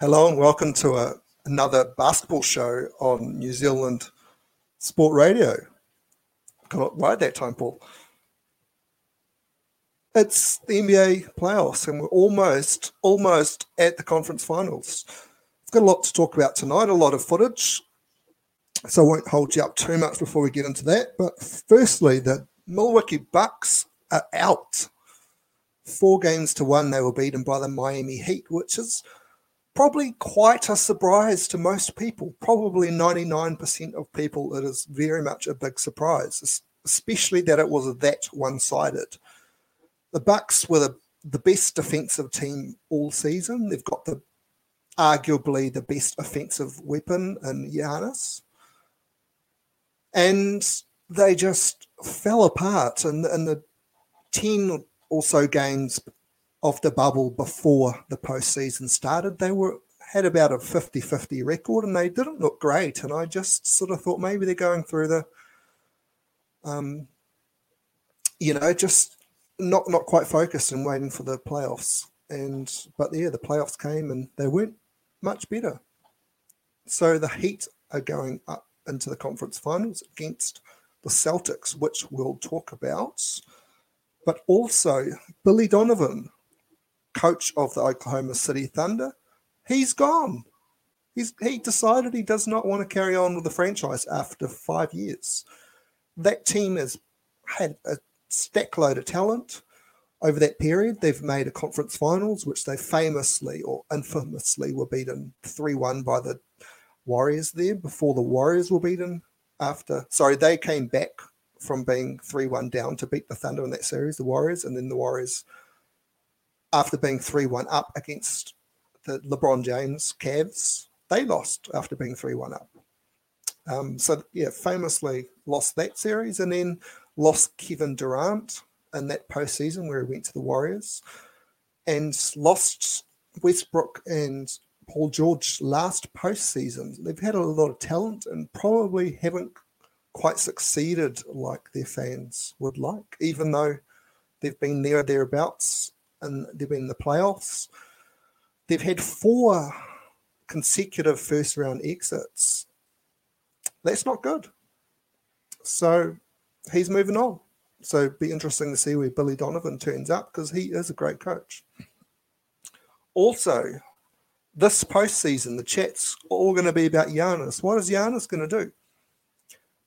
Hello and welcome to a, another basketball show on New Zealand Sport Radio. Got it right that time, Paul. It's the NBA playoffs, and we're almost, almost at the conference finals. We've got a lot to talk about tonight, a lot of footage, so I won't hold you up too much before we get into that. But firstly, the Milwaukee Bucks are out. Four games to one, they were beaten by the Miami Heat, which is probably quite a surprise to most people. Probably 99% of people, it is very much a big surprise, especially that it was that one sided. The Bucks were the, the best defensive team all season. They've got the arguably the best offensive weapon in Giannis. And they just fell apart in, in the 10 or so games of the bubble before the postseason started. They were had about a 50-50 record and they didn't look great. And I just sort of thought maybe they're going through the um you know, just not not quite focused and waiting for the playoffs. And but yeah, the playoffs came and they weren't much better. So the Heat are going up into the conference finals against the Celtics, which we'll talk about. But also Billy Donovan, coach of the Oklahoma City Thunder, he's gone. He's, he decided he does not want to carry on with the franchise after five years. That team has had a stack load of talent over that period. They've made a conference finals, which they famously or infamously were beaten 3 1 by the Warriors there before the Warriors were beaten after. Sorry, they came back from being 3 1 down to beat the Thunder in that series, the Warriors, and then the Warriors after being 3 1 up against the LeBron James Cavs, they lost after being 3 1 up. Um, so, yeah, famously lost that series and then lost Kevin Durant in that postseason where he went to the Warriors and lost Westbrook and Paul George last postseason. They've had a lot of talent and probably haven't quite succeeded like their fans would like, even though they've been there thereabouts and they've been in the playoffs. They've had four consecutive first round exits. That's not good. So he's moving on. So be interesting to see where Billy Donovan turns up because he is a great coach. Also, this postseason, the chat's all going to be about Giannis. What is Giannis going to do?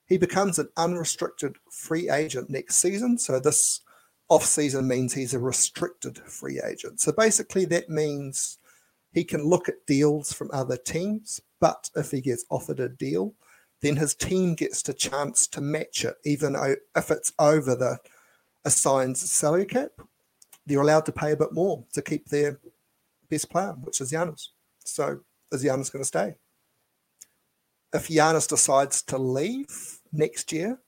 He becomes an unrestricted free agent next season. So this off season means he's a restricted free agent. So basically, that means he can look at deals from other teams, but if he gets offered a deal, then his team gets the chance to match it, even if it's over the assigned salary cap. They're allowed to pay a bit more to keep their best player, which is Giannis. So is Giannis going to stay? If Giannis decides to leave next year,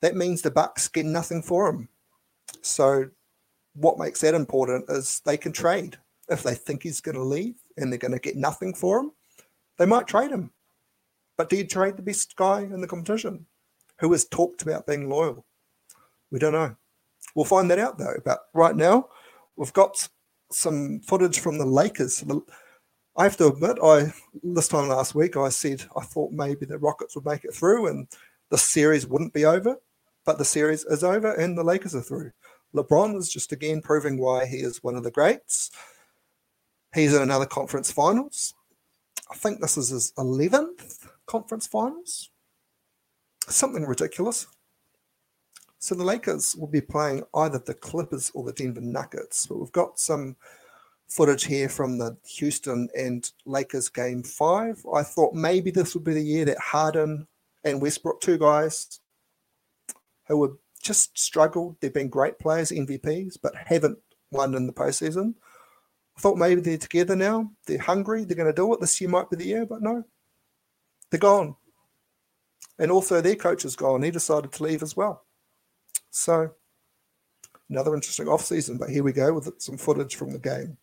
that means the Bucks get nothing for him. So, what makes that important is they can trade. If they think he's going to leave and they're going to get nothing for him, they might trade him. But do you trade the best guy in the competition who has talked about being loyal? We don't know. We'll find that out though. But right now, we've got some footage from the Lakers. I have to admit, I this time last week I said I thought maybe the Rockets would make it through and the series wouldn't be over, but the series is over and the Lakers are through. LeBron is just again proving why he is one of the greats. He's in another conference finals. I think this is his 11th conference finals. Something ridiculous. So the Lakers will be playing either the Clippers or the Denver Nuggets. But we've got some footage here from the Houston and Lakers game five. I thought maybe this would be the year that Harden and Westbrook, two guys who have just struggled. They've been great players, MVPs, but haven't won in the postseason. I thought maybe they're together now. They're hungry. They're going to do it. This year might be the year, but no, they're gone. And also, their coach is gone. He decided to leave as well. So, another interesting off season. But here we go with some footage from the game.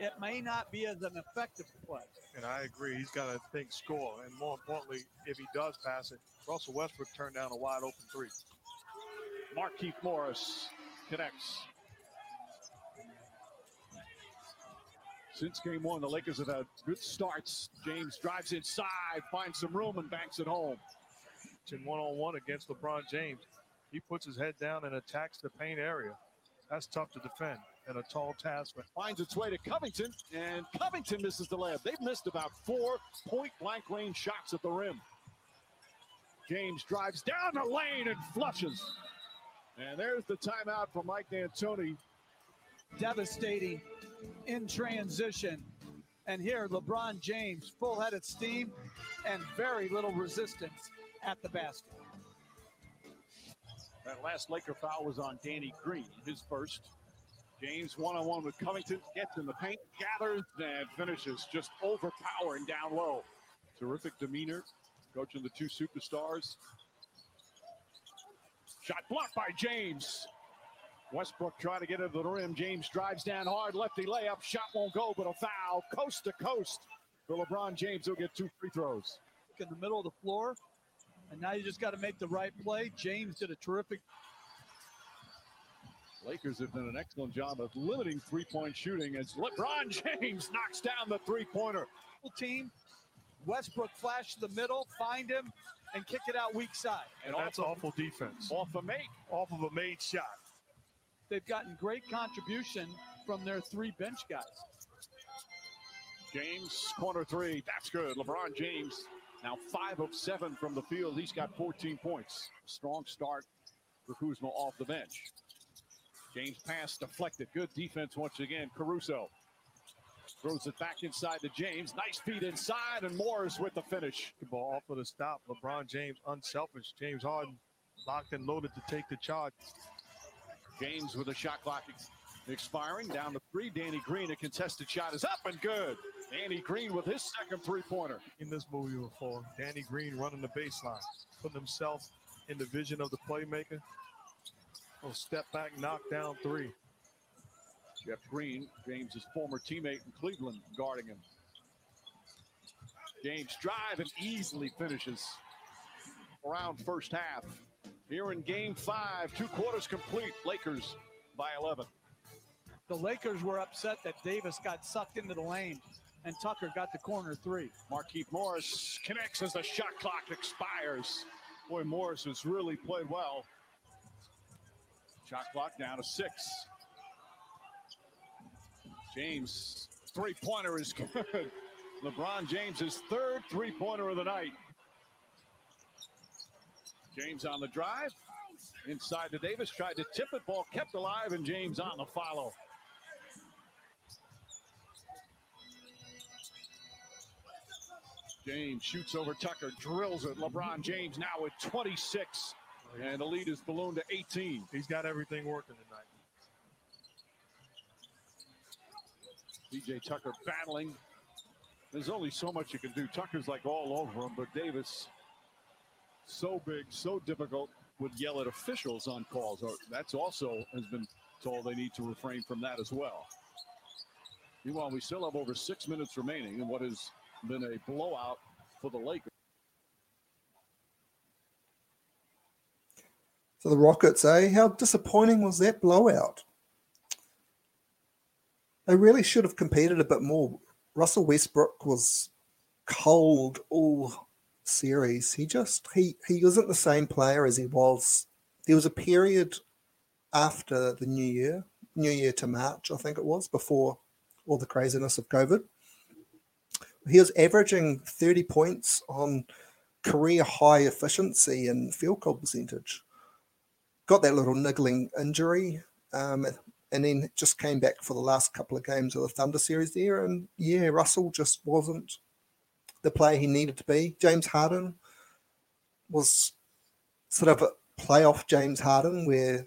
It may not be as an effective play. And I agree. He's got to think score. And more importantly, if he does pass it, Russell Westbrook turned down a wide open three. Markieff Morris connects. Since game one, the Lakers have had good starts. James drives inside, finds some room, and banks it home. It's In one on one against LeBron James, he puts his head down and attacks the paint area. That's tough to defend and a tall task. But Finds its way to Covington, and Covington misses the layup. They've missed about four point blank range shots at the rim. James drives down the lane and flushes. And there's the timeout from Mike D'Antoni. Devastating in transition. And here, LeBron James, full headed steam and very little resistance at the basket. That last Laker foul was on Danny Green, his first. James one on one with Covington, gets in the paint, gathers, and finishes just overpowering down low. Terrific demeanor, coaching the two superstars. Shot blocked by James. Westbrook trying to get into the rim. James drives down hard, lefty layup. Shot won't go, but a foul coast to coast for LeBron James. He'll get two free throws. In the middle of the floor, and now you just got to make the right play. James did a terrific. Lakers have done an excellent job of limiting three-point shooting as LeBron James knocks down the three-pointer. Team, Westbrook flash to the middle, find him, and kick it out weak side. And, and that's awful defense. Off a make. Off of a made shot. They've gotten great contribution from their three bench guys. James, corner three. That's good. LeBron James now five of seven from the field. He's got 14 points. Strong start for Kuzma off the bench. James pass deflected. Good defense once again. Caruso throws it back inside to James. Nice feed inside, and Morris with the finish. The ball off of the stop. LeBron James unselfish. James Harden locked and loaded to take the charge. James with a shot clock expiring down to three. Danny Green, a contested shot is up and good. Danny Green with his second three pointer. In this movie before, Danny Green running the baseline, putting himself in the vision of the playmaker. Oh, step back, knock down three. Jeff Green, James's former teammate in Cleveland, guarding him. James drive and easily finishes around first half. Here in game five, two quarters complete. Lakers by 11. The Lakers were upset that Davis got sucked into the lane and Tucker got the corner three. Markieff Morris connects as the shot clock expires. Boy, Morris has really played well. Shot clock down to six. James, three pointer is good. LeBron James's third three pointer of the night. James on the drive. Inside to Davis, tried to tip it, ball kept alive, and James on the follow. James shoots over Tucker, drills it. LeBron James now with 26, and the lead is ballooned to 18. He's got everything working tonight. PJ Tucker battling. There's only so much you can do. Tucker's like all over him, but Davis so big, so difficult, would yell at officials on calls. That's also has been told they need to refrain from that as well. Meanwhile, we still have over six minutes remaining in what has been a blowout for the Lakers. So the Rockets, eh? How disappointing was that blowout? They really should have competed a bit more. Russell Westbrook was cold all series. He just he he wasn't the same player as he was. There was a period after the new year, new year to March, I think it was, before all the craziness of COVID. He was averaging 30 points on career high efficiency and field goal percentage got that little niggling injury, um, and then just came back for the last couple of games of the Thunder series there. And yeah, Russell just wasn't the player he needed to be. James Harden was sort of a playoff James Harden where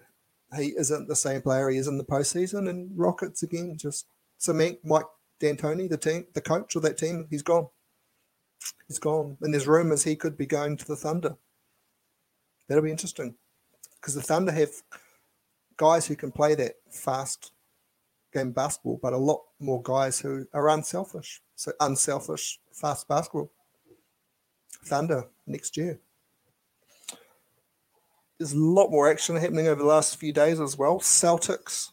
he isn't the same player he is in the postseason. And Rockets again just cement Mike D'Antoni, the team, the coach of that team, he's gone. He's gone, and there's rumors he could be going to the Thunder. That'll be interesting because the Thunder have guys who can play that fast game basketball, but a lot more guys who are unselfish. So unselfish, fast basketball. Thunder next year. There's a lot more action happening over the last few days as well. Celtics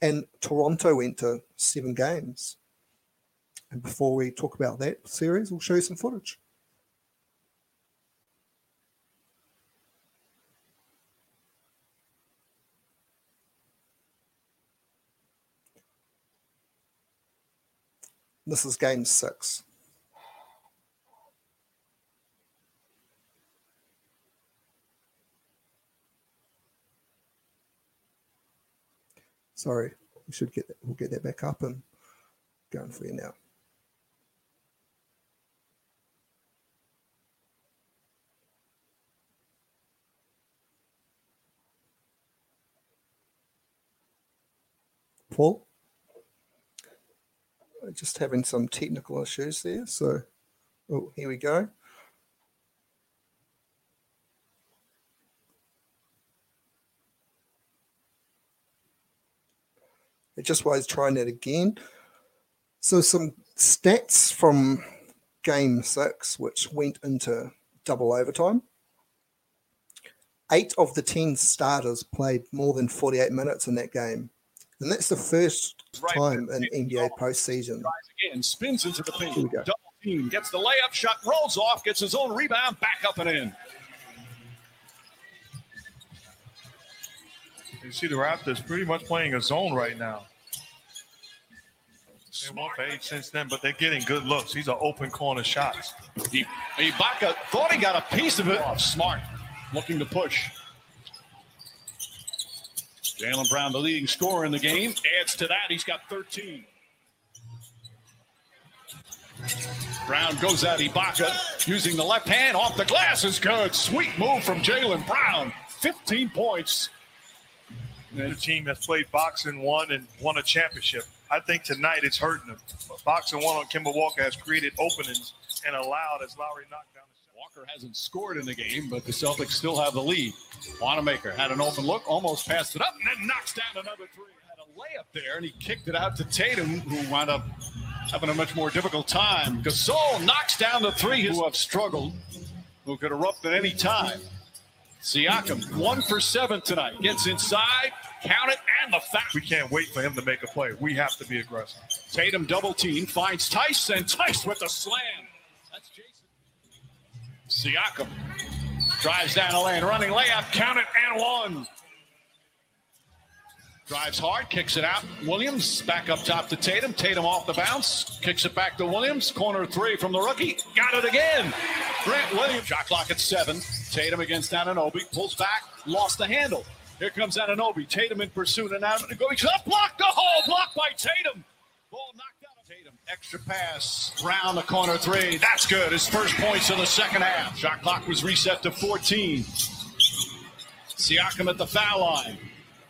and Toronto went to seven games. And before we talk about that series, we'll show you some footage. This is game six. Sorry, we should get that. We'll get that back up and going for you now. Paul? Just having some technical issues there. So, oh, here we go. It just was trying that again. So some stats from game six, which went into double overtime. Eight of the 10 starters played more than 48 minutes in that game. And that's the first time in NBA postseason. Again, spins into the paint. Double team gets the layup shot, rolls off, gets his own rebound, back up and in. You see the Raptors pretty much playing a zone right now. They won't fade since then, but they're getting good looks. These are open corner shots. Ibaka thought he got a piece of it. Smart, looking to push. Jaylen Brown, the leading scorer in the game, adds to that. He's got 13. Brown goes at Ibaka using the left hand off the glass is good. Sweet move from Jaylen Brown. 15 points. The team that's played boxing one and won a championship. I think tonight it's hurting them. Boxing one on Kemba Walker has created openings and allowed as Lowry knocked Walker hasn't scored in the game, but the Celtics still have the lead. Wanamaker had an open look, almost passed it up, and then knocks down another three. Had a layup there, and he kicked it out to Tatum, who wound up having a much more difficult time. Gasol knocks down the three who have struggled, who could erupt at any time. Siakam, one for seven tonight. Gets inside, count it, and the foul. We can't wait for him to make a play. We have to be aggressive. Tatum double team, finds Theis, and Theis with the slam. Siakam drives down the lane, running layup, count it, and one. Drives hard, kicks it out. Williams back up top to Tatum. Tatum off the bounce, kicks it back to Williams. Corner three from the rookie. Got it again. Grant Williams. Shot clock at seven. Tatum against Anunoby. Pulls back, lost the handle. Here comes Anunoby. Tatum in pursuit. And Anunoby blocked the hole. Blocked by Tatum. Ball knocked Extra pass, round the corner three. That's good. His first points of the second half. Shot clock was reset to 14. Siakam at the foul line.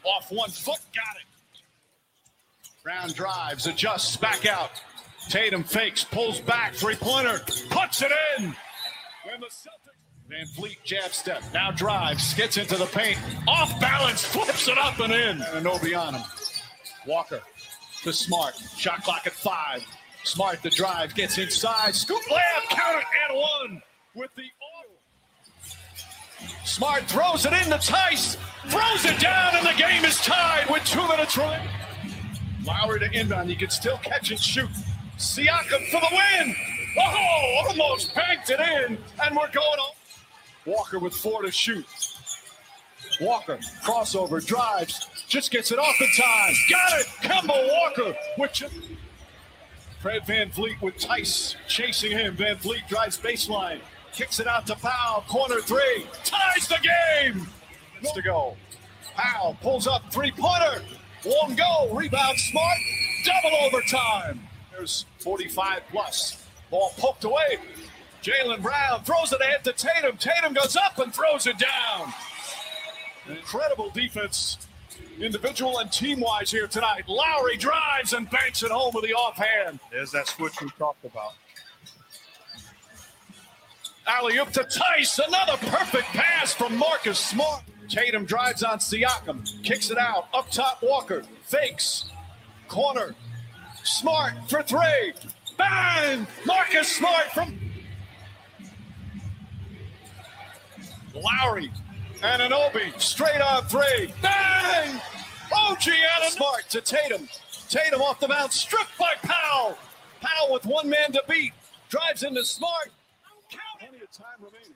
Off one foot, got it. Brown drives, adjusts, back out. Tatum fakes, pulls back, three pointer, puts it in. VanVleet jab step, now drives, gets into the paint, off balance, flips it up and in. And Anobi on him. Walker to Smart. Shot clock at five. Smart the drive gets inside. Scoop layup, count it and one with the. Smart throws it in to Theis, throws it down, and the game is tied with two minutes remaining. Lowry to inbound. You can still catch and shoot. Siakam for the win. Oh, almost banked it in, and we're going on. Walker with four to shoot. Walker crossover drives, just gets it off in time. Got it. Kemba Walker with. Fred VanVleet with Theis chasing him. VanVleet drives baseline, kicks it out to Powell. Corner three, ties the game. Wants to go. Powell pulls up three pointer. Won't go. Rebound smart. Double overtime. There's 45 plus. Ball poked away. Jaylen Brown throws it ahead to Tatum. Tatum goes up and throws it down. Incredible defense, individual and team wise here tonight. Lowry drives and banks it home with the offhand. There's that switch we talked about. Alley up to Theis. Another perfect pass from Marcus Smart. Tatum drives on Siakam, kicks it out. Up top, Walker fakes. Corner. Smart for three. Bang! Marcus Smart from Lowry and Anobi straight on three. Bang! OG and Smart to Tatum. Tatum off the mount, stripped by Powell. Powell with one man to beat. Drives into Smart. Plenty of time remaining.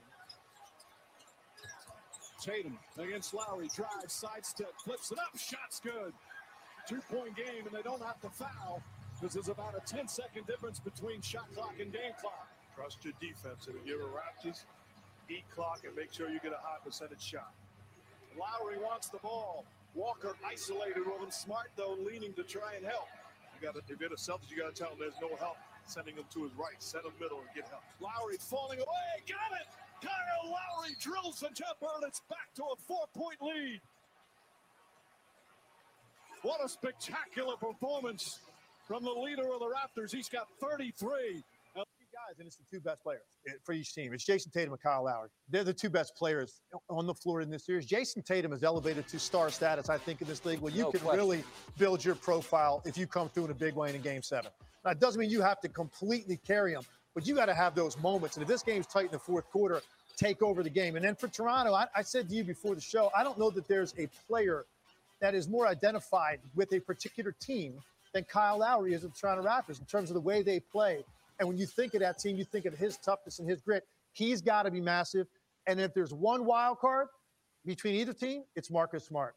Tatum against Lowry, drives, sidestep, flips it up, shot's good. Two point game, and they don't have to foul. because is about a 10 second difference between shot clock and game clock. Trust your defense. It'll give a Raptors eat clock and make sure you get a high percentage shot. Lowry wants the ball. Walker isolated with him. Smart, though, leaning to try and help. You got to, if you're the Celtics, you got to tell him there's no help. Sending him to his right, set him middle, and get help. Lowry falling away. Got it. Kyle Lowry drills the jumper, and it's back to a four point lead. What a spectacular performance from the leader of the Raptors. He's got 33. Guys, and it's the two best players eh, for each team. It's Jayson Tatum and Kyle Lowry. They're the two best players on the floor in this series. Jayson Tatum is elevated to star status, I think, in this league where you No can question. really build your profile if you come through in a big way in game seven. Now, it doesn't mean you have to completely carry them, but you got to have those moments. And if this game's tight in the fourth quarter, take over the game. And then for Toronto, I, I said to you before the show, I don't know that there's a player that is more identified with a particular team than Kyle Lowry is with the Toronto Raptors in terms of the way they play. And when you think of that team, you think of his toughness and his grit. He's got to be massive. And if there's one wild card between either team, it's Marcus Smart.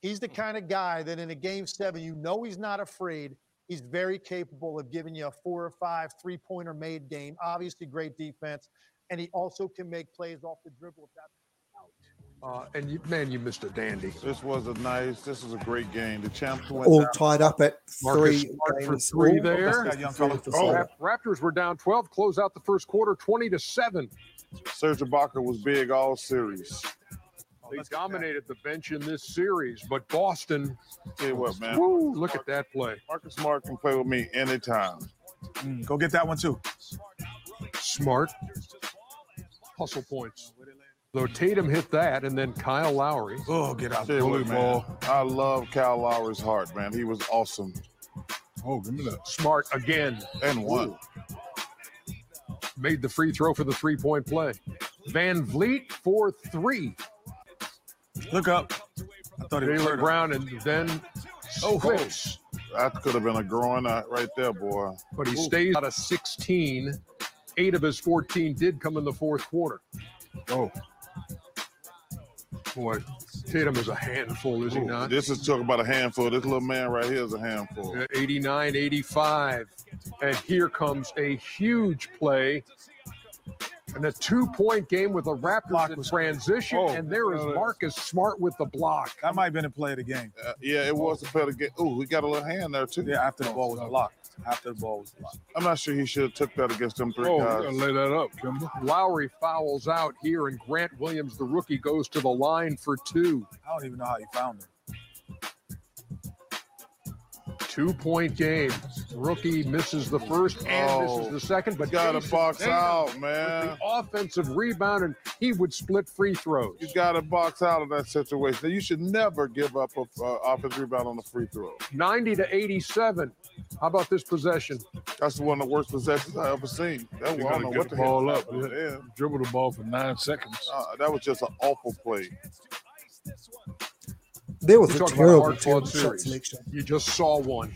He's the kind of guy that in a game seven, you know he's not afraid. He's very capable of giving you a four or five three pointer made game. Obviously, great defense. And he also can make plays off the dribble if that's Uh, and you, man, you missed a dandy. This was a nice. This was a great game. The champs went All down. tied up at Marcus three Smart for games. three there. That's young fella for Oh, seven. Rap- Raptors were down 12, close out the first quarter 20 to 7. Serge Ibaka was big all series. They dominated the bench in this series, but Boston, Tell you what, man. woo, look at that play. Marcus Smart can play with me anytime. Go get that one too. Smart hustle points. Though Tatum hit that, and then Kyle Lowry. Oh, get out Tell the you blue man. ball. I love Kyle Lowry's heart, man. He was awesome. Oh, give me that. Smart again. And one. Made the free throw for the three point play. VanVleet for three. Look up. I thought it was Jaylen Brown, and then Oh, Spitz. That could have been a groin right there, boy. but he stays out of 16. Eight of his 14 did come in the fourth quarter. Oh, Boy, Tatum is a handful, is he Ooh, not? This is talking about a handful. This little man right here is a handful. Uh, 89 85. And here comes a huge play. And a two point game with the Raptors in transition. Oh, and there is Marcus Smart with the block. that might have been a play of the game. Uh, yeah, it was a better game. Ooh, he got a little hand there too. Yeah, after the ball was blocked. After the ball was blocked. I'm not sure he should have took that against them three Oh, guys. gotta lay that up, Kemba. Lowry fouls out here, and Grant Williams, the rookie, goes to the line for two. I don't even know how he found it. Two point game. Rookie misses the first and Oh, misses the second, but gotta Jason box Tatum out, with man. The offensive rebound, and he would split free throws. You got to box out of that situation. You should never give up a uh, offensive rebound on a free throw. 90 to 87. How about this possession? That's one of the worst possessions I ever seen. That You was, I gotta don't know get what the the ball up. happened yeah. Dribble the ball for nine seconds. Uh, that was just an awful play. There was You a terrible, terrible shot selection. You just saw one,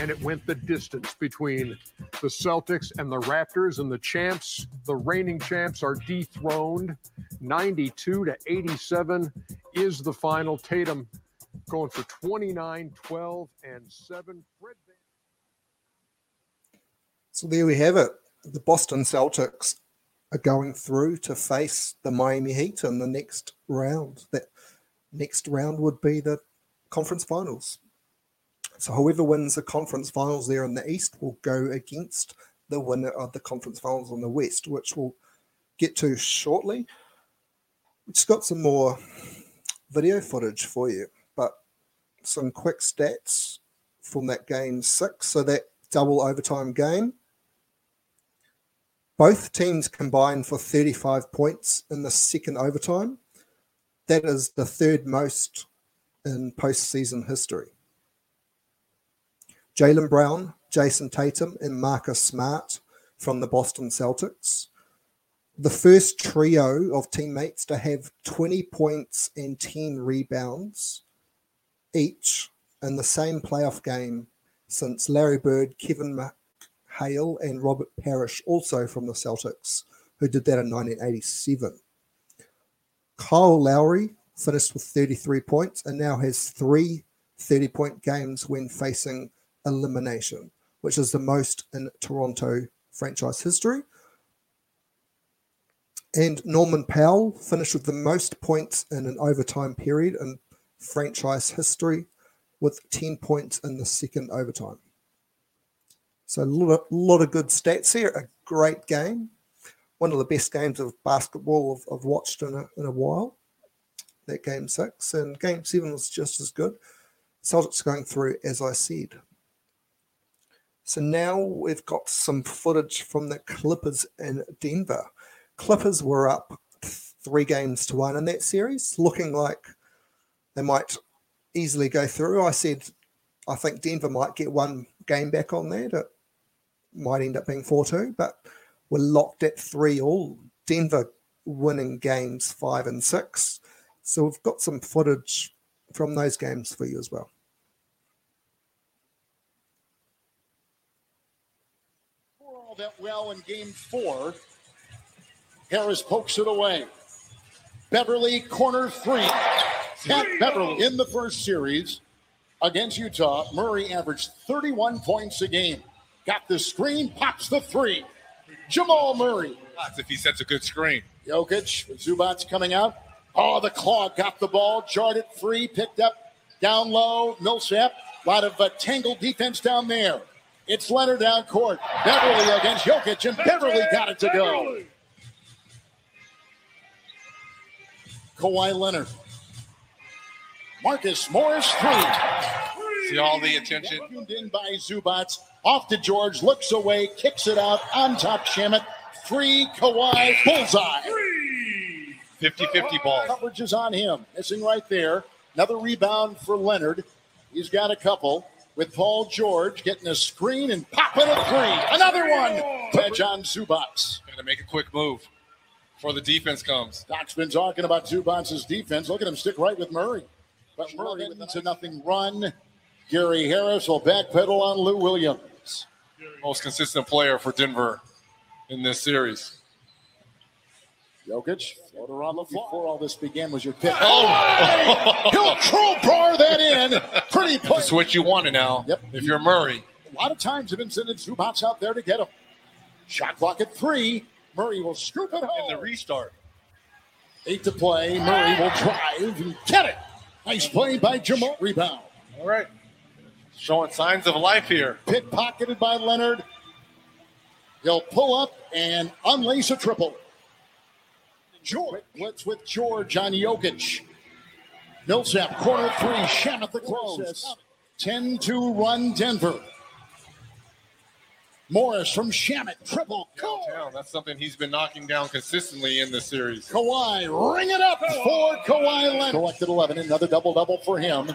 and it went the distance between the Celtics and the Raptors, and the champs, the reigning champs, are dethroned. 92 to 87 is the final. Tatum going for 29, 12, and 7. Fred Van- So there we have it. The Boston Celtics are going through to face the Miami Heat in the next round. That next round would be the conference finals. So whoever wins the conference finals there in the East will go against the winner of the conference finals in the West, which we'll get to shortly. We just got some more video footage for you, but some quick stats from that game six. So that double overtime game. Both teams combined for 35 points in the second overtime. That is the third most in postseason history. Jaylen Brown, Jayson Tatum, and Marcus Smart from the Boston Celtics. The first trio of teammates to have 20 points and 10 rebounds each in the same playoff game since Larry Bird, Kevin McHale, and Robert Parish, also from the Celtics, who did that in 1987. Kyle Lowry finished with 33 points and now has three 30 point games when facing elimination, which is the most in Toronto franchise history. And Norman Powell finished with the most points in an overtime period in franchise history with 10 points in the second overtime. So a lot of, lot of good stats here. A great game. One of the best games of basketball I've, I've watched in a, in a while. That game six. And game seven was just as good. Celtics going through, as I said. So now we've got some footage from the Clippers in Denver. Clippers were up three games to one in that series, looking like they might easily go through. I said, I think Denver might get one game back on that. It might end up being 4 2, but we're locked at three all. Denver winning games five and six. So we've got some footage from those games for you as well. all that well in game four. Harris pokes it away. Beverley, corner three. Pat Beverley in the first series against Utah. Murray averaged 31 points a game. Got the screen, pops the three. Jamal Murray. That's if he sets a good screen. Jokic, Zubac coming out. Oh, the claw got the ball, jarred it free, picked up down low. Millsap, a lot of uh, tangled defense down there. It's Leonard down court. Beverley against Jokic, and Beverley got it to go. Kawhi Leonard. Marcus Morris, three. See all the attention. Vacuumed in by Zubac. Off to George, looks away, kicks it out on top. Shamet. Three, Kawhi, bullseye. 50 50 ball. Coverage is on him. Missing right there. Another rebound for Leonard. He's got a couple with Paul George getting a screen and popping a three. Another one by John Zubac. Going to make a quick move before the defense comes. Doc's been talking about Zubac's defense. Look at him stick right with Murray. But Murray with a nothing run. Gary Harris will backpedal on Lou Williams. Most consistent player for Denver in this series. Jokic, floater on the floor. Before all this began was your pick. Oh! He'll crowbar that in. Pretty play. That's what you wanted now. Yep. If you're Murray. A lot of times have been sending Zubac out there to get him. Shot clock at three. Murray will scoop it home. In the restart. Eight to play. Murray will drive and get it. Nice play by Jamal. Rebound. All right. Showing signs of life here. Pickpocketed by Leonard. He'll pull up and unlace a triple. George blitz with George on Jokic. Millsap corner three. Shamet the close. 10 2 run Denver. Morris from Shamet, triple. Downtown. That's something he's been knocking down consistently in this series. Kawhi, ring it up for Kawhi Leonard. Collected 11, another double double for him.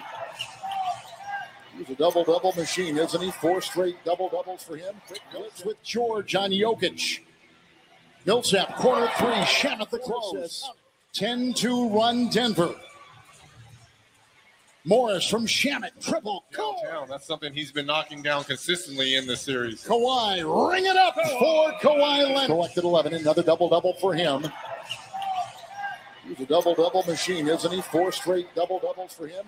He's a double double machine, isn't he? Four straight double doubles for him. Quick blitz with George on Jokic. Millsap, corner three, Shamet the close. 10 2 run Denver. Morris from Shamet, triple. Downtown. That's something he's been knocking down consistently in this series. Kawhi, ring it up for Kawhi Leonard. Collected 11, another double double for him. He's a double double machine, isn't he? Four straight double doubles for him.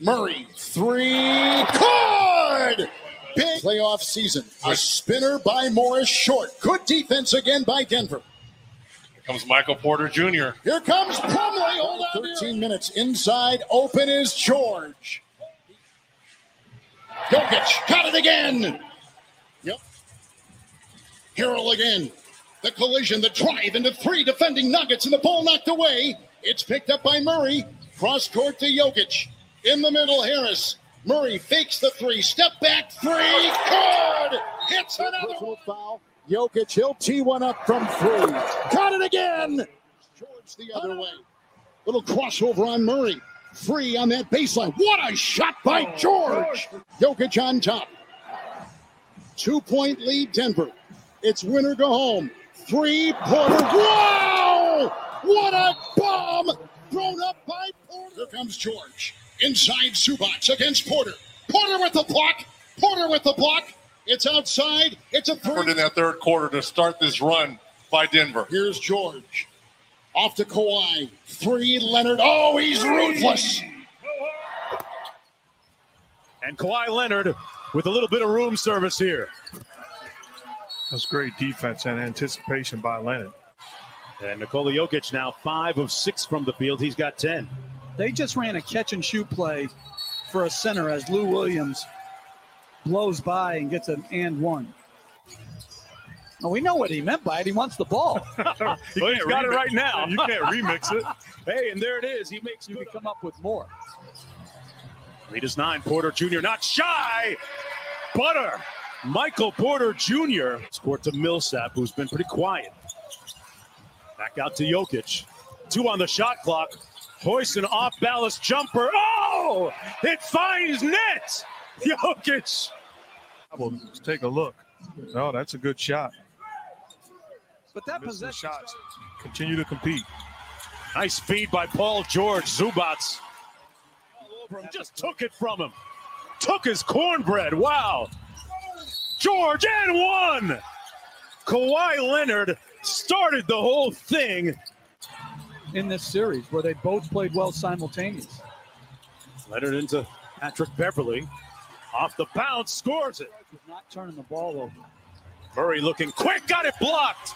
Murray, three, good! Big playoff season. A spinner by Morris, short. Good defense again by Denver. Here comes Michael Porter Jr. Here comes Plumlee. Hold on. 13 minutes inside. Open is George. Jokic got it again. Yep. Harrell again. The collision, the drive into three defending Nuggets, and the ball knocked away. It's picked up by Murray. Cross court to Jokic. In the middle, Harris. Murray fakes the three. Step back three. Good. Hits another foul. Jokic, he'll tee one up from three. Got it again. George the other way. Little crossover on Murray. Free on that baseline. What a shot by oh, George. Jokic on top. Two point lead, Denver. It's winner go home. Three Porter. Wow! What a bomb thrown up by Porter. Here comes George. Inside Zubac against Porter. Porter with the block. Porter with the block. It's outside. It's a Effort three. in that third quarter to start this run by Denver. Here's George. Off to Kawhi. Three, Leonard. Oh, he's ruthless. And Kawhi Leonard with a little bit of room service here. That's great defense and anticipation by Leonard. And Nikola Jokic now five of six from the field. He's got 10. They just ran a catch and shoot play for a center as Lou Williams blows by and gets an and one. Well, we know what he meant by it. He wants the ball. Well, he's got it right now. You can't remix it. Hey, and there it is. He makes you can come up with more. Lead is nine. Porter Jr. not shy. Butter. Michael Porter Jr. scored to Millsap, who's been pretty quiet. Back out to Jokic. Two on the shot clock. Hoist an off balance jumper. Oh! It finds net. Jokic. Well, let's take a look. Oh, that's a good shot. But that Miss the possession shots. Continue to compete. Nice feed by Paul George. Zubac all over him. Just took it from him. Took his cornbread. Wow. George and one. Kawhi Leonard started the whole thing. In this series where they both played well simultaneously. Leonard into Patrick Beverley. Off the bounce, scores it. Not turning the ball over. Murray looking quick, got it blocked.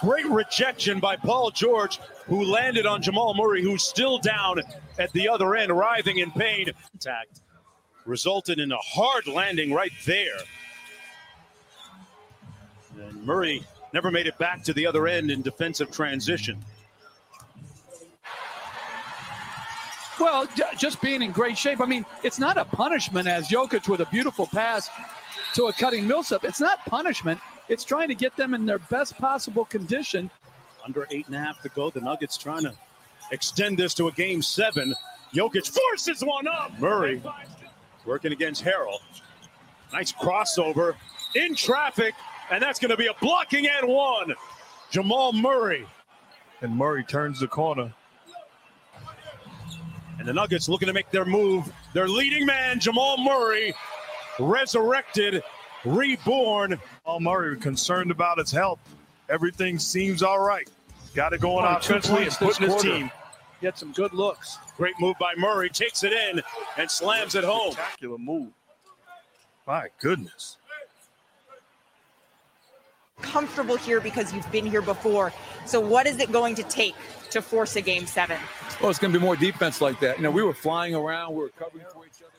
Great rejection by Paul George, who landed on Jamal Murray, who's still down at the other end, writhing in pain. Contact resulted in a hard landing right there. And Murray never made it back to the other end in defensive transition. Well, j- just being in great shape. I mean, it's not a punishment as Jokic with a beautiful pass to a cutting Millsap. It's not punishment. It's trying to get them in their best possible condition. Under eight and a half to go. The Nuggets trying to extend this to a game seven. Jokic forces one up. Murray working against Harrell. Nice crossover in traffic, and that's going to be a blocking and one. Jamal Murray. And Murray turns the corner. And the Nuggets looking to make their move. Their leading man, Jamal Murray, resurrected, reborn. All Murray concerned about his health. Everything seems all right. Got it going Oh, two offensively and this putting his quarter. team. Get some good looks. Great move by Murray. Takes it in and slams it home. Spectacular move. My goodness. Comfortable here because you've been here before. So, what is it going to take to force a game seven? Well, it's going to be more defense like that. You know, we were flying around, we were covering for each other.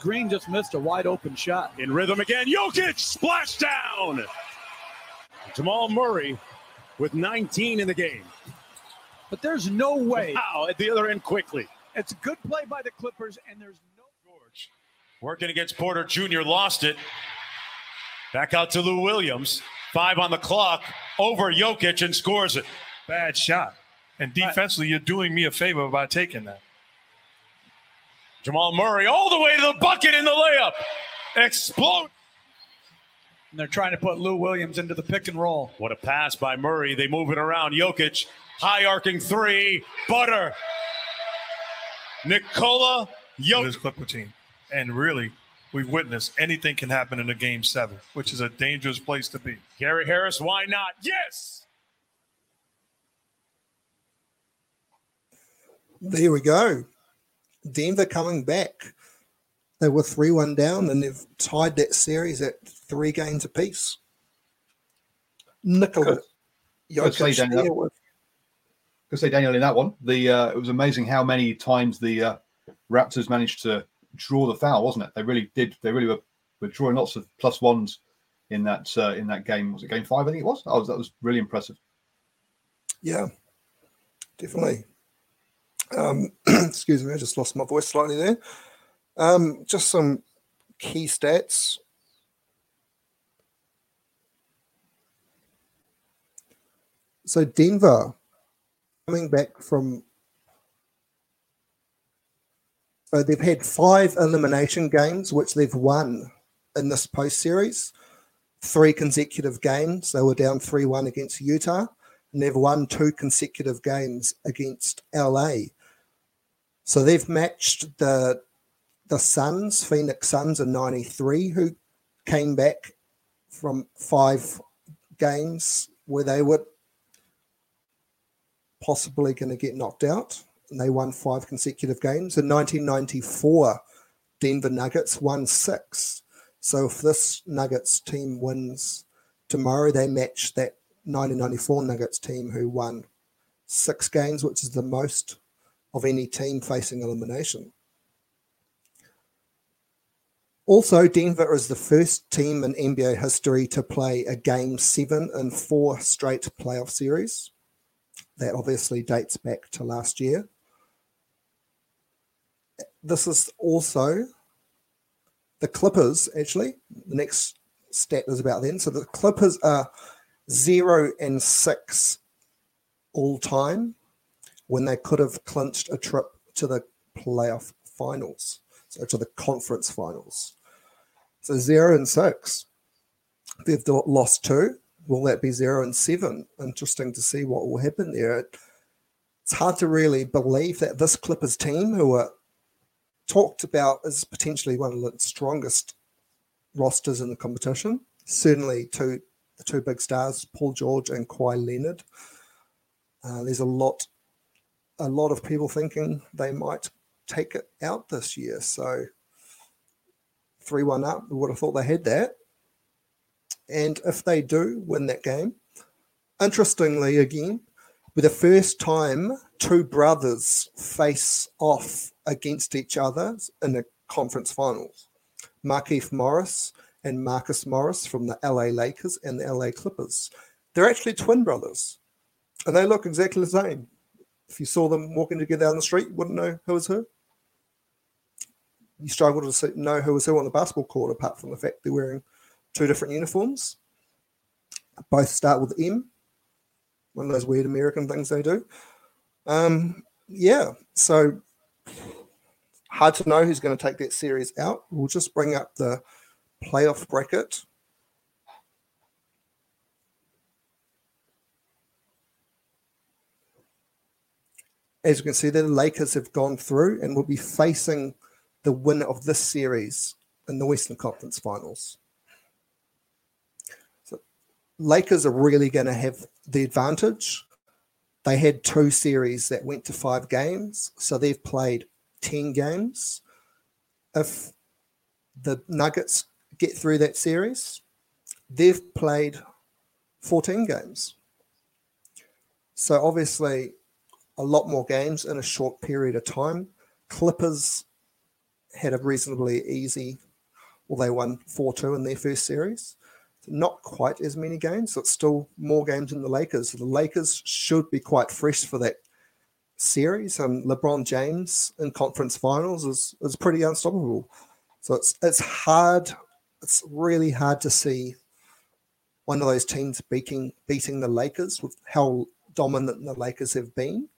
Green just missed a wide open shot. In rhythm again. Jokic splash down. Jamal Murray with 19 in the game. But there's no way. Wow, at the other end quickly. It's a good play by the Clippers, and there's no George working against Porter Jr. lost it. Back out to Lou Williams. Five on the clock over Jokic and scores it. Bad shot. And defensively, you're doing me a favor by taking that. Jamal Murray all the way to the bucket in the layup. Explode. And they're trying to put Lou Williams into the pick and roll. What a pass by Murray. They move it around. Jokic, high arcing three. Butter. Nikola Jokic. This Clipper team. And really, we've witnessed anything can happen in a game seven, which is a dangerous place to be. Gary Harris, why not? Yes. There we go. Denver coming back. They were 3 1 down and they've tied that series at three games apiece. Nikola Good say, Jokic Daniel. there Could say Daniel in that one. The uh, it was amazing how many times the uh, Raptors managed to draw the foul, wasn't it? They really did. They really were, were drawing lots of plus ones in that uh, in that game. Was it game five? I think it was. Oh, that was really impressive. Yeah, definitely. Um, excuse me, I just lost my voice slightly there. Um, just some key stats. So Denver coming back from so they've had five elimination games which they've won in this post series. Three consecutive games. They were down 3 1 against Utah, and they've won two consecutive games against LA. So they've matched the the Suns, Phoenix Suns in 93, who came back from five games where they were possibly going to get knocked out. And they won five consecutive games. In 1994, Denver Nuggets won six. So if this Nuggets team wins tomorrow, they match that 1994 Nuggets team who won six games, which is the most of any team facing elimination. Also, Denver is the first team in NBA history to play a game seven in four straight playoff series. That obviously dates back to last year. This is also the Clippers, actually. The next stat is about them. So the Clippers are zero and six all time when they could have clinched a trip to the playoff finals, so to the conference finals. So zero and six. They've lost two. Will that be zero and seven? Interesting to see what will happen there. It's hard to really believe that this Clippers team, who are talked about as potentially one of the strongest rosters in the competition, certainly two the two big stars, Paul George and Kawhi Leonard. Uh, there's a lot a lot of people thinking they might take it out this year. So 3 1 up, we would have thought they had that. And if they do win that game, interestingly, again, with the first time two brothers face off against each other in the conference finals. Markieff Morris and Marcus Morris from the LA Lakers and the LA Clippers. They're actually twin brothers, and they look exactly the same. If you saw them walking together down the street, you wouldn't know who was who. You struggle to see, know who was who on the basketball court, apart from the fact they're wearing two different uniforms. Both start with M, one of those weird American things they do. Um, yeah, so hard to know who's going to take that series out. We'll just bring up the playoff bracket. As you can see, the Lakers have gone through and will be facing the winner of this series in the Western Conference Finals. So Lakers are really going to have the advantage. They had two series that went to five games, so they've played 10 games. If the Nuggets get through that series, they've played 14 games. So obviously, a lot more games in a short period of time. Clippers had a reasonably easy, well, they won 4 2 in their first series. Not quite as many games, so it's still more games than the Lakers. So the Lakers should be quite fresh for that series, and LeBron James in conference finals is is pretty unstoppable. So it's it's hard. It's really hard to see one of those teams beating beating the Lakers with how dominant the Lakers have been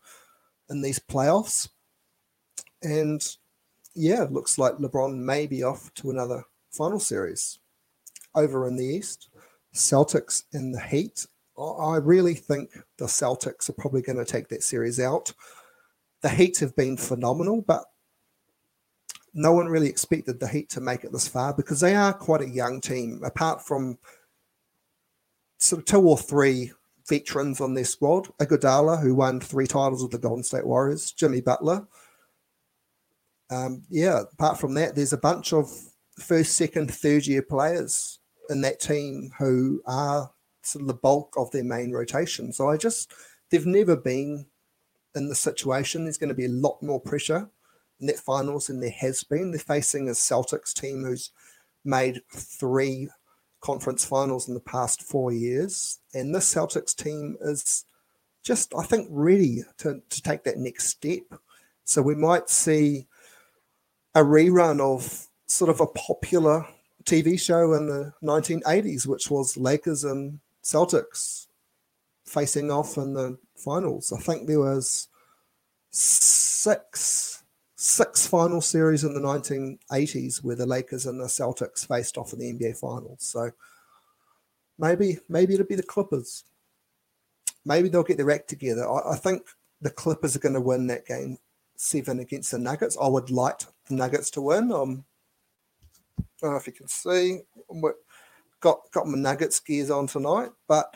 in these playoffs. And yeah, looks like LeBron may be off to another final series over in the East. Celtics in the Heat. I really think the Celtics are probably going to take that series out. The Heat have been phenomenal, but no one really expected the Heat to make it this far because they are quite a young team. Apart from sort of two or three veterans on their squad, Iguodala, who won three titles with the Golden State Warriors, Jimmy Butler. Um, yeah, apart from that, there's a bunch of first, second, third year players in that team who are sort of the bulk of their main rotation. So I just, they've never been in the situation. There's going to be a lot more pressure in that finals than there has been. They're facing a Celtics team who's made three conference finals in the past four years. And this Celtics team is just, I think, ready to, to take that next step. So we might see a rerun of sort of a popular TV show in the 1980s, which was Lakers and Celtics facing off in the finals. I think there was six six final series in the 1980s where the Lakers and the Celtics faced off in the NBA finals. So maybe maybe it'll be the Clippers. Maybe they'll get their act together. I, I think the Clippers are going to win that game seven against the Nuggets. I would like the Nuggets to win. Um, I don't know if you can see. Got got my Nuggets gears on tonight, but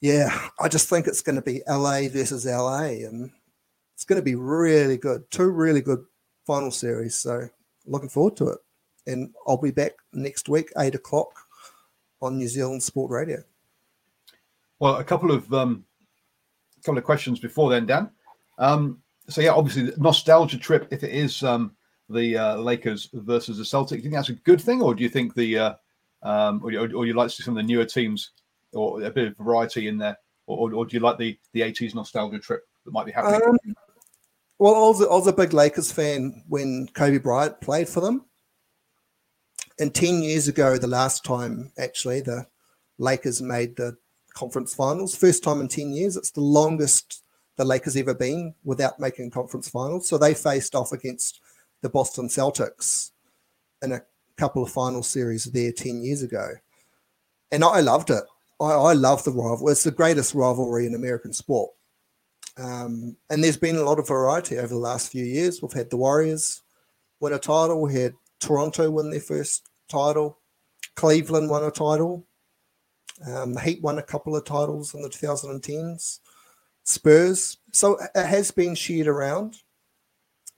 yeah, I just think it's going to be LA versus LA, and it's going to be really good. Two really good final series. So looking forward to it. And I'll be back next week, eight o'clock on New Zealand Sport Radio. Well, a couple of um, a couple of questions before then, Dan. Um, so yeah, obviously nostalgia trip. If it is um, the uh, Lakers versus the Celtics, do you think that's a good thing, or do you think the uh, um, or, or, you like to see some of the newer teams or a bit of variety in there, or, or do you like the the '80s nostalgia trip that might be happening? Um, well, I was, I was a big Lakers fan when Kobe Bryant played for them. And 10 years ago, the last time actually, the Lakers made the conference finals. First time in 10 years. It's the longest the Lakers ever been without making conference finals. So they faced off against the Boston Celtics in a couple of final series there 10 years ago. And I loved it. I, I love the rivalry. It's the greatest rivalry in American sport. Um, and there's been a lot of variety over the last few years. We've had the Warriors win a title. We had Toronto win their first title. Cleveland won a title. Um, the Heat won a couple of titles in the 2010s. Spurs. So it has been shared around.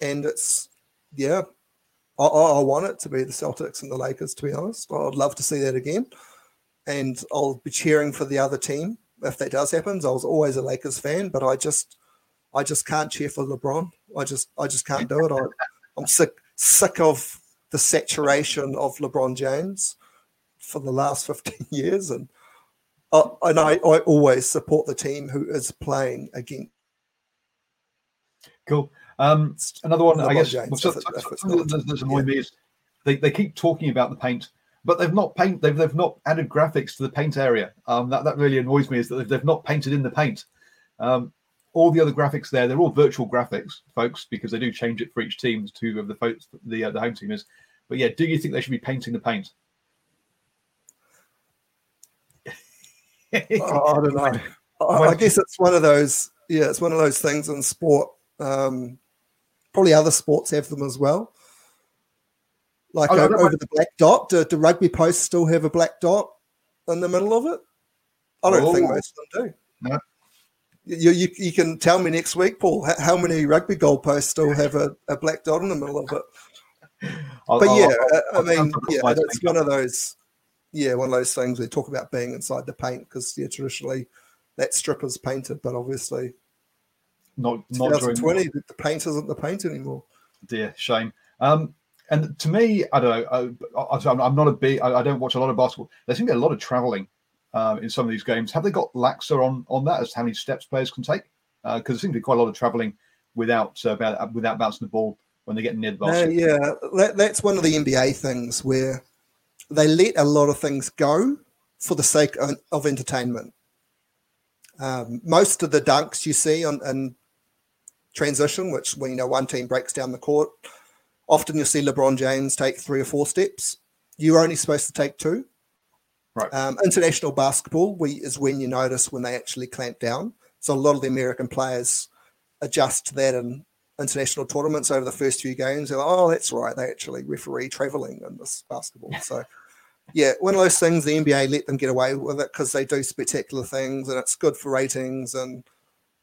And it's, yeah, I, I, want it to be the Celtics and the Lakers, to be honest. I'd love to see that again. And I'll be cheering for the other team if that does happen. I was always a Lakers fan, but I just I just can't cheer for LeBron. I just I just can't do it. I, I'm sick sick of the saturation of LeBron James for the last 15 years, and uh, and I, I always support the team who is playing again. Cool. Um, another one, I guess. James, so, that's annoying me is they, they keep talking about the paint but they've not paint they've, they've not added graphics to the paint area. Um, that that really annoys me is that they've, they've not painted in the paint. Um, all the other graphics there, they're all virtual graphics, folks, because they do change it for each team to whoever the folks the uh, the home team is. But yeah, do you think they should be painting the paint? oh, I don't know. I, I, guess it's one of those. Yeah, it's one of those things in sport. Um, probably other sports have them as well. Like oh, over the black dot. Do, do, rugby posts still have a black dot in the middle of it? I don't oh. think most of them do. No. You, you, you, can tell me next week, Paul, how many rugby goalposts still have a, a black dot in the middle of it. I'll, but yeah, I'll, I'll, I mean, yeah, it's one of those, yeah, one of those things we talk about being inside the paint because yeah, traditionally that strip is painted, but obviously not not 2020 the paint isn't the paint anymore. Dear shame. Um, and to me, I don't know. I, am not a big. I, I, don't watch a lot of basketball. There seems to be a lot of traveling um, in some of these games. Have they got laxer on on that as to how many steps players can take? because there seems to be quite a lot of travelling without uh, without bouncing the ball when they get near the basket. Uh, yeah, that, that's one of the NBA things where they let a lot of things go for the sake of, of entertainment. Um, most of the dunks you see on in transition, which when you know one team breaks down the court, often you'll see LeBron James take three or four steps. You're only supposed to take two. Right. Um, international basketball we, is when you notice when they actually clamp down. So a lot of the American players adjust to that in international tournaments over the first few games. They're like, oh, that's right. They actually referee traveling in this basketball. So, yeah, one of those things the NBA let them get away with it because they do spectacular things and it's good for ratings. And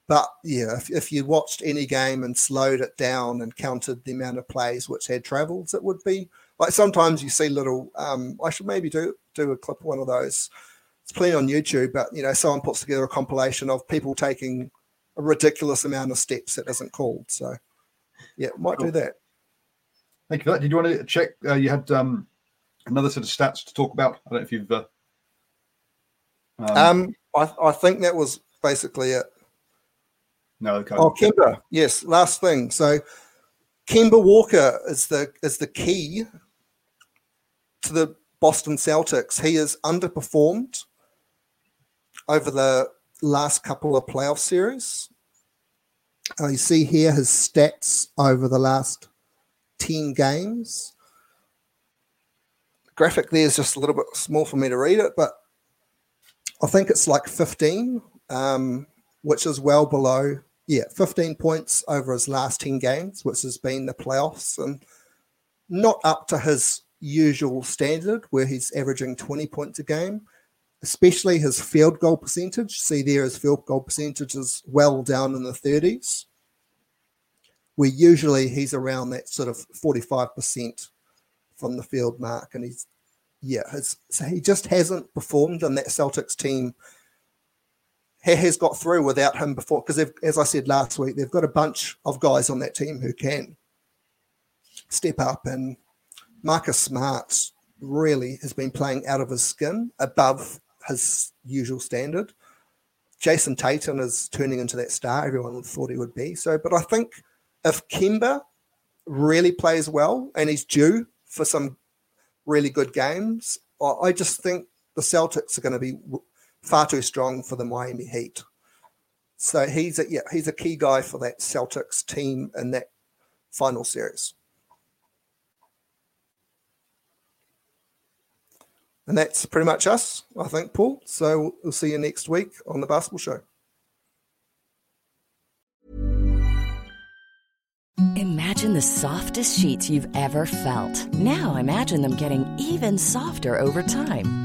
but yeah, if, if you watched any game and slowed it down and counted the amount of plays which had travels, it would be like sometimes you see little. Um, I should maybe do do a clip of one of those. It's plenty on YouTube, but you know, someone puts together a compilation of people taking a ridiculous amount of steps that isn't called. So, yeah, might do that. Thank you for that. Did you want to check? Uh, you had um, another set of stats to talk about. I don't know if you've. Uh, um, um, I, I think that was basically it. No, okay. Oh, Kemba. Yes, last thing. So, Kemba Walker is the is the key to the Boston Celtics. He has underperformed over the last couple of playoff series. Uh, you see here his stats over the last 10 games. The graphic there is just a little bit small for me to read it, but I think it's like 15, um, which is well below, yeah, 15 points over his last 10 games, which has been the playoffs, and not up to his usual standard where he's averaging 20 points a game especially his field goal percentage. See there, his field goal percentage is well down in the 30s, where usually he's around that sort of 45% from the field mark. And he's, yeah, his, so he just hasn't performed, and that Celtics team has got through without him before. Because, as I said last week, they've got a bunch of guys on that team who can step up, and Marcus Smart really has been playing out of his skin above his usual standard. Jayson Tatum is turning into that star everyone thought he would be. So, but I think if Kemba really plays well and he's due for some really good games, I just think the Celtics are going to be far too strong for the Miami Heat. So he's a yeah he's a key guy for that Celtics team in that final series. And that's pretty much us, I think, Paul. So we'll see you next week on the Basketball Show. Imagine the softest sheets you've ever felt. Now imagine them getting even softer over time.